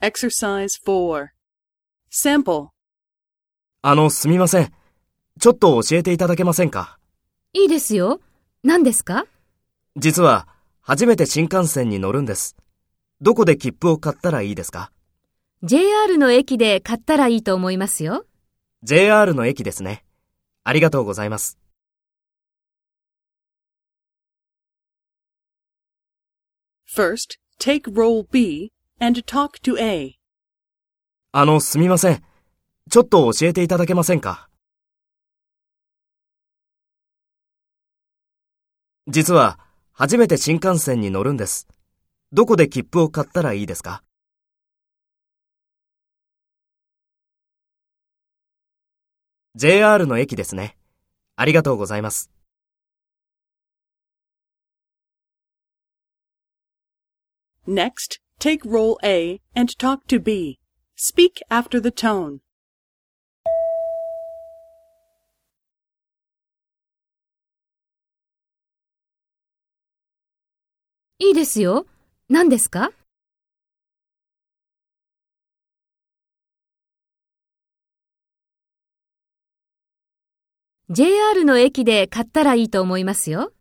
Exercise 4. Sample. あの、すみません。ちょっと教えていただけませんか？いいですよ。何ですか？実は、初めて新幹線に乗るんです。どこで切符を買ったらいいですか ?JR の駅で買ったらいいと思いますよ。?JR の駅ですね。ありがとうございます。First, take role B and talk to A. あの、すみません。ちょっと教えていただけませんか？実は、初めて新幹線に乗るんです。どこで切符を買ったらいいですか ?JR の駅ですね。ありがとうございます。Next, take role A and talk to B. Speak after the tone. いいですよ。何ですか ?JR の駅で買ったらいいと思いますよ。